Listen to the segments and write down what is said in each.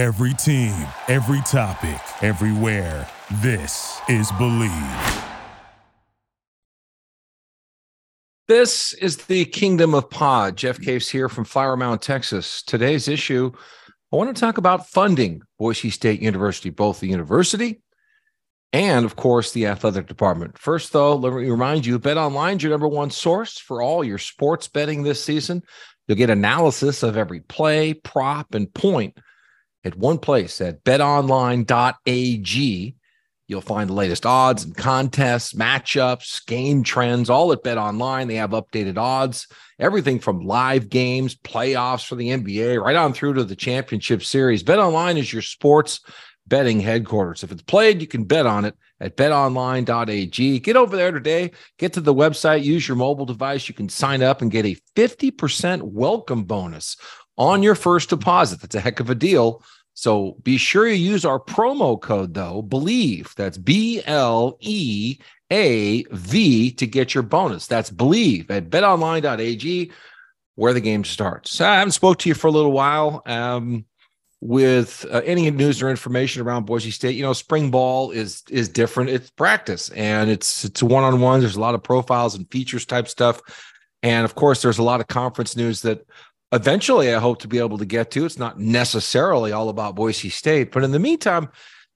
Every team, every topic, everywhere. This is Bleav. This is the Kingdom of Pod. Jeff Caves here from Flower Mound, Texas. Today's issue I want to talk about funding Boise State University, both the university and, of course, the athletic department. First, though, let me remind you Bet Online is your number one source for all your sports betting this season. You'll get analysis of every play, prop, and point at one place at betonline.ag. You'll find the latest odds and contests, matchups, game trends, all at Bet Online. They have updated odds, everything from live games, playoffs for the NBA, right on through to the championship series. Bet Online is your sports betting headquarters. If it's played, you can bet on it at betonline.ag. Get over there today, get to the website, use your mobile device. You can sign up and get a 50% welcome bonus on your first deposit. That's a heck of a deal. So be sure you use our promo code, though, Bleav. That's B L E A V to get your bonus. That's Bleav at betonline.ag, where the game starts. I haven't spoke to you for a little while. Um, with uh, any news or information around Boise State, you know, spring ball is is different. It's practice and it's it's one on one. There's a lot of profiles and features type stuff, and of course, there's a lot of conference news that eventually I hope to be able to get to. It's not necessarily all about Boise State, but in the meantime,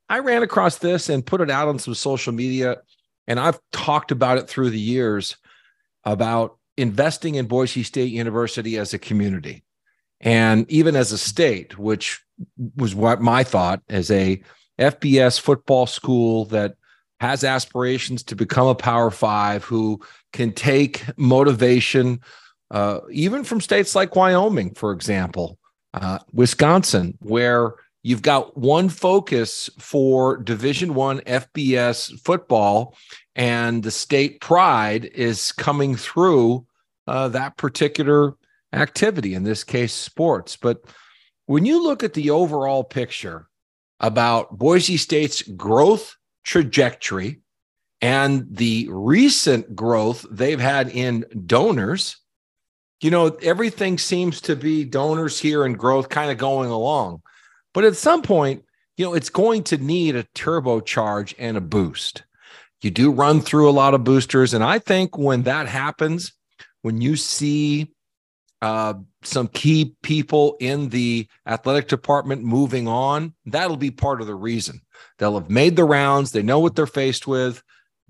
I ran across this and put it out on some social media. And I've talked about it through the years about investing in Boise State University as a community and even as a state, which was what my thought as a FBS football school that has aspirations to become a power five, who can take motivation uh, even from states like Wyoming, for example, uh, Wisconsin, where you've got one focus for Division One FBS football, and the state pride is coming through uh, that particular activity. In this case, sports. But when you look at the overall picture about Boise State's growth trajectory and the recent growth they've had in donors you know, everything seems to be donors here and growth kind of going along. But at some point, you know, it's going to need a turbocharge and a boost. You do run through a lot of boosters. And I think when that happens, when you see uh, some key people in the athletic department moving on, that'll be part of the reason. They'll have made the rounds, they know what they're faced with,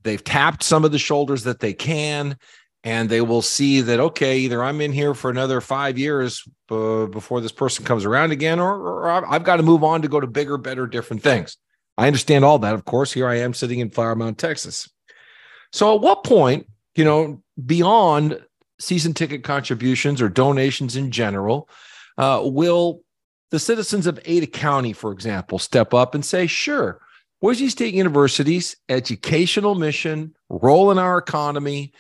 they've tapped some of the shoulders that they can, and they will see that okay either i'm in here for another five years uh, before this person comes around again or, or, i've got to move on to go to bigger better different things. I understand all that of course. Here i am sitting in flower mound texas. So at what point you know beyond season ticket contributions or donations in general uh, will the citizens of ada county for example step up and say sure boise state university's educational mission role in our economy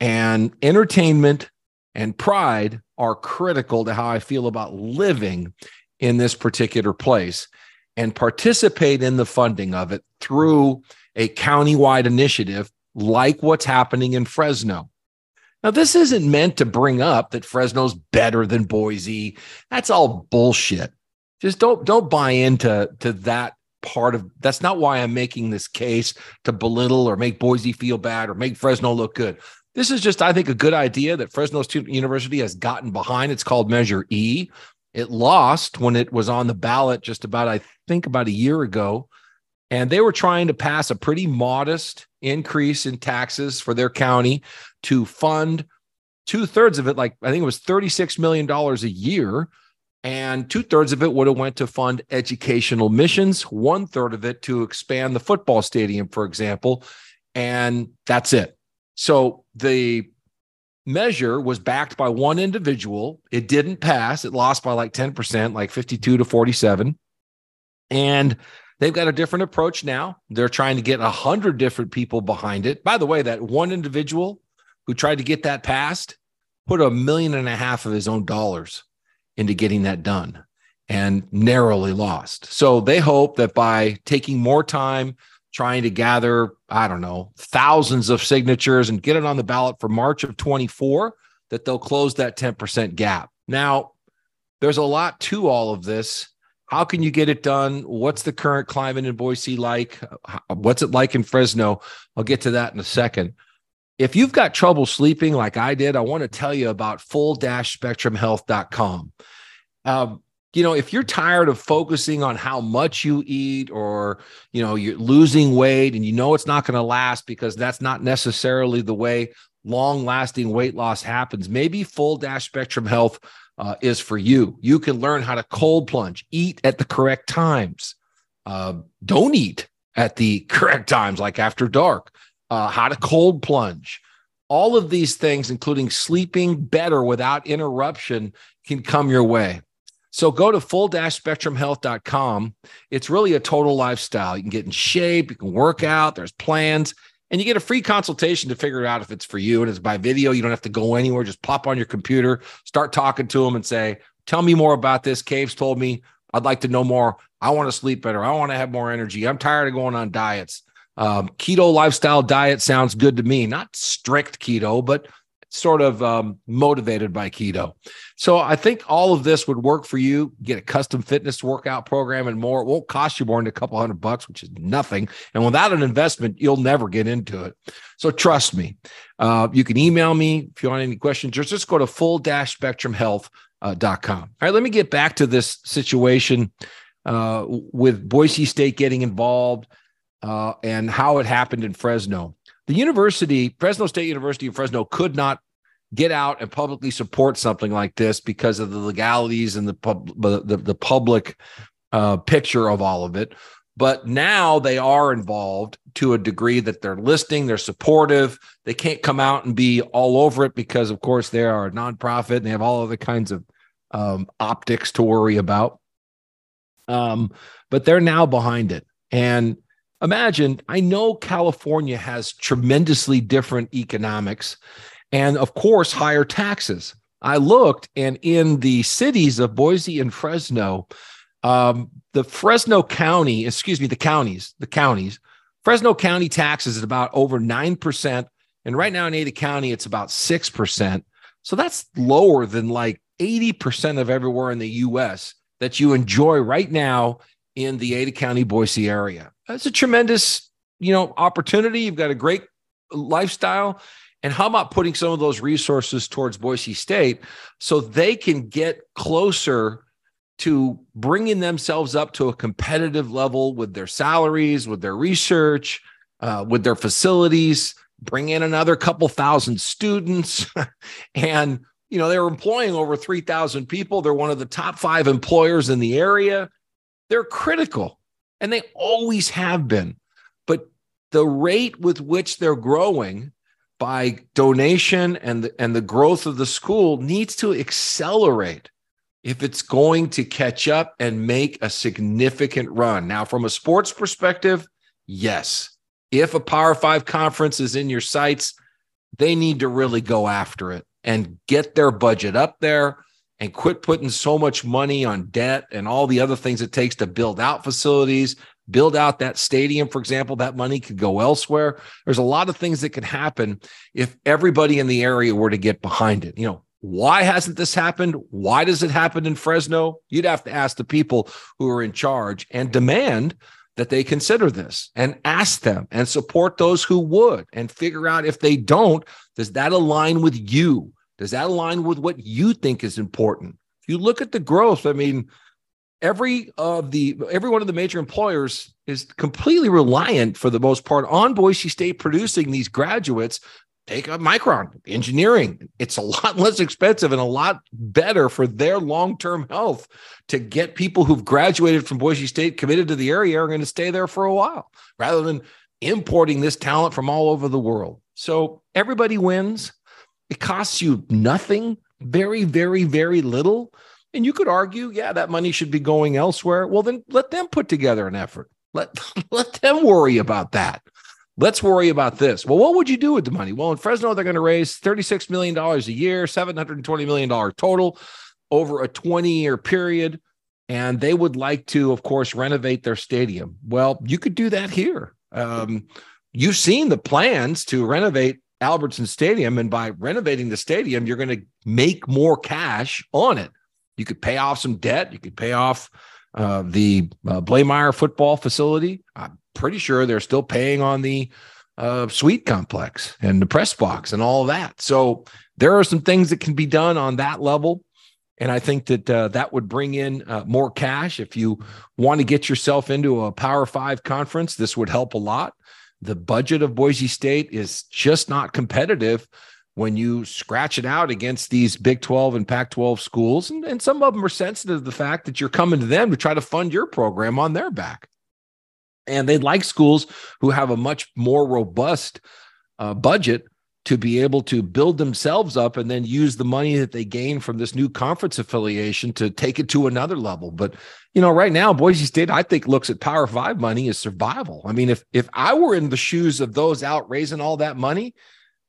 and entertainment and pride are critical to how I feel about living in this particular place and participate in the funding of it through a countywide initiative like what's happening in Fresno. Now, this isn't meant to bring up that Fresno's better than Boise. That's all bullshit. Just don't don't buy into to that part of that's not why I'm making this case to belittle or make Boise feel bad or make Fresno look good. This is just, I think, a good idea that Fresno State University has gotten behind. It's called Measure E. It lost when it was on the ballot just about, I think, about a year ago. And they were trying to pass a pretty modest increase in taxes for their county to fund two thirds of it, like I think it was $36 million a year. And two thirds of it would have went to fund educational missions, one third of it to expand the football stadium, for example. And that's it. So the measure was backed by one individual. It didn't pass. It lost by like 10%, like 52 to 47. And they've got a different approach now. They're trying to get a hundred different people behind it. By the way, that one individual who tried to get that passed put a million and a half of his own dollars into getting that done and narrowly lost. So they hope that by taking more time, trying to gather, I don't know, thousands of signatures and get it on the ballot for March of 24, that they'll close that 10% gap. Now, there's a lot to all of this. How can you get it done? What's the current climate in Boise like? What's it like in Fresno? I'll get to that in a second. If you've got trouble sleeping like I did, I want to tell you about full-spectrumhealth.com. Um, you know, if you're tired of focusing on how much you eat or, you know, you're losing weight and you know it's not going to last because that's not necessarily the way long lasting weight loss happens, maybe full dash spectrum health uh, is for you. You can learn how to cold plunge, eat at the correct times, uh, don't eat at the correct times, like after dark, uh, how to cold plunge. All of these things, including sleeping better without interruption, can come your way. So go to full-spectrumhealth.com. It's really a total lifestyle. You can get in shape, you can work out, there's plans, and you get a free consultation to figure out if it's for you. And it's by video. You don't have to go anywhere. Just pop on your computer, start talking to them and say, tell me more about this. Caves told me I'd like to know more. I want to sleep better. I want to have more energy. I'm tired of going on diets. Um, keto lifestyle diet sounds good to me. Not strict keto, but sort of um, motivated by keto. So I think all of this would work for you. Get a custom fitness workout program and more. It won't cost you more than a couple hundred bucks, which is nothing. And without an investment, you'll never get into it. So trust me. Uh, you can email me if you want any questions. Just, just go to full-spectrumhealth.com. All right, let me get back to this situation uh, with Boise State getting involved uh, and how it happened in Fresno the university, Fresno State University of Fresno, could not get out and publicly support something like this because of the legalities and the pub, the, the public uh, picture of all of it. But now they are involved to a degree that they're listing, they're supportive. They can't come out and be all over it because, of course, they are a nonprofit and they have all other kinds of um, optics to worry about. Um, but they're now behind it. And imagine I know California has tremendously different economics and, of course, higher taxes. I looked, and in the cities of Boise and Fresno, um, the Fresno County, excuse me, the counties, the counties, Fresno County taxes is about over 9%. And right now in Ada County, it's about 6%. So that's lower than like 80% of everywhere in the US that you enjoy right now in the Ada County, Boise area. That's a tremendous, you know, opportunity. You've got a great lifestyle. And how about putting some of those resources towards Boise State so they can get closer to bringing themselves up to a competitive level with their salaries, with their research, uh, with their facilities, bring in another couple thousand students. and, you know, they're employing over 3,000 people. They're one of the top five employers in the area. They're critical and they always have been. But the rate with which they're growing by donation and the, and the growth of the school needs to accelerate if it's going to catch up and make a significant run. Now, from a sports perspective, yes. If a Power Five conference is in your sights, they need to really go after it and get their budget up there and quit putting so much money on debt and all the other things it takes to build out facilities, build out that stadium, for example. That money could go elsewhere. There's a lot of things that could happen if everybody in the area were to get behind it. You know, why hasn't this happened? Why does it happen in Fresno? You'd have to ask the people who are in charge and demand that they consider this and ask them and support those who would and figure out if they don't, does that align with you? Does that align with what you think is important? If you look at the growth, I mean, every of the every one of the major employers is completely reliant for the most part on Boise State producing these graduates. Take a Micron engineering. It's a lot less expensive and a lot better for their long-term health to get people who've graduated from Boise State committed to the area are going to stay there for a while rather than importing this talent from all over the world. So everybody wins. It costs you nothing, very, very, very little. And you could argue, yeah, that money should be going elsewhere. Well, then let them put together an effort. Let, let them worry about that. Let's worry about this. Well, what would you do with the money? Well, in Fresno, they're going to raise $36 million a year, $720 million total over a 20 year period. And they would like to, of course, renovate their stadium. Well, you could do that here. Um, you've seen the plans to renovate Albertson Stadium. And by renovating the stadium, you're going to make more cash on it. You could pay off some debt. You could pay off uh, the uh, football facility. I'm pretty sure they're still paying on the uh, suite complex and the press box and all that. So there are some things that can be done on that level. And I think that uh, that would bring in uh, more cash. If you want to get yourself into a Power Five conference, this would help a lot. The budget of Boise State is just not competitive when you scratch it out against these Big 12 and Pac 12 schools. And, and some of them are sensitive to the fact that you're coming to them to try to fund your program on their back. And they'd like schools who have a much more robust uh, budget to be able to build themselves up and then use the money that they gain from this new conference affiliation to take it to another level. But you know, right now, Boise State, I think, looks at Power Five money as survival. I mean, if if I were in the shoes of those out raising all that money,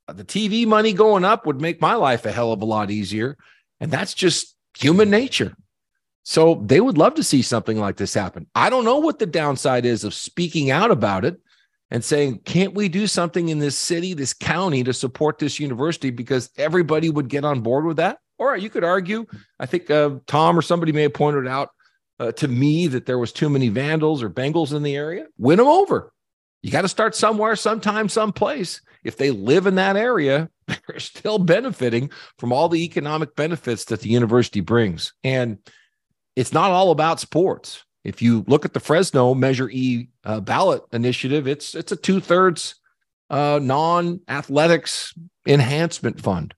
uh, the TV money going up would make my life a hell of a lot easier. And that's just human nature. So they would love to see something like this happen. I don't know what the downside is of speaking out about it and saying, can't we do something in this city, this county to support this university? Because everybody would get on board with that. Or you could argue, I think uh, Tom or somebody may have pointed out uh, to me that there was too many vandals or Bengals in the area. Win them over. You got to start somewhere, sometime, someplace. If they live in that area, they're still benefiting from all the economic benefits that the university brings. And it's not all about sports. If you look at the Fresno Measure E uh, ballot initiative, it's it's a two thirds uh, non athletics enhancement fund,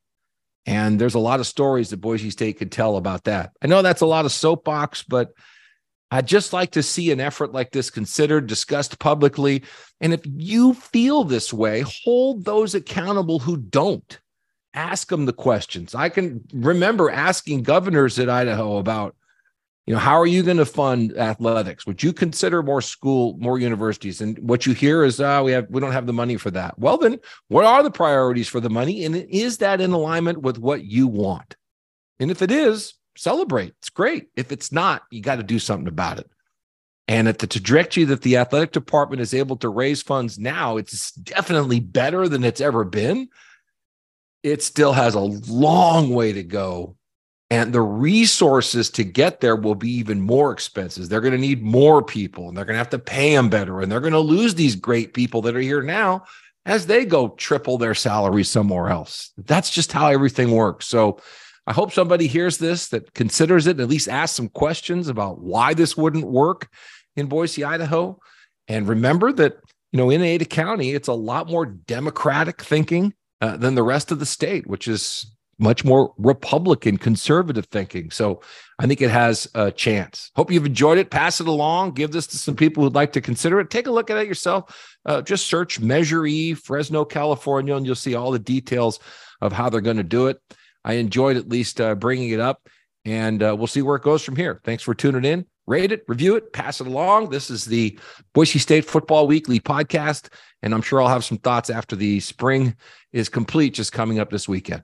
and there's a lot of stories that Boise State could tell about that. I know that's a lot of soapbox, but I'd just like to see an effort like this considered, discussed publicly. And if you feel this way, hold those accountable who don't. Ask them the questions. I can remember asking governors at Idaho about you know how are you going to fund athletics? Would you consider more school more universities? And what you hear is uh, we have we don't have the money for that. Well then what are the priorities for the money? And is that in alignment with what you want? And if it is celebrate. It's great. If it's not you got to do something about it. And at the trajectory that the athletic department is able to raise funds now it's definitely better than it's ever been. It still has a long way to go and the resources to get there will be even more expenses. They're going to need more people and they're going to have to pay them better. And they're going to lose these great people that are here now as they go triple their salary somewhere else. That's just how everything works. So I hope somebody hears this that considers it, and at least ask some questions about why this wouldn't work in Boise, Idaho. And remember that, you know, in Ada County, it's a lot more democratic thinking uh, than the rest of the state, which is much more Republican conservative thinking. So I think it has a chance. Hope you've enjoyed it. Pass it along. Give this to some people who'd like to consider it. Take a look at it yourself. Uh, just search Measure E, Fresno, California, and you'll see all the details of how they're going to do it. I enjoyed at least uh, bringing it up, and uh, we'll see where it goes from here. Thanks for tuning in. Rate it, review it, pass it along. This is the Boise State Football Weekly podcast, and I'm sure I'll have some thoughts after the spring is complete, just coming up this weekend.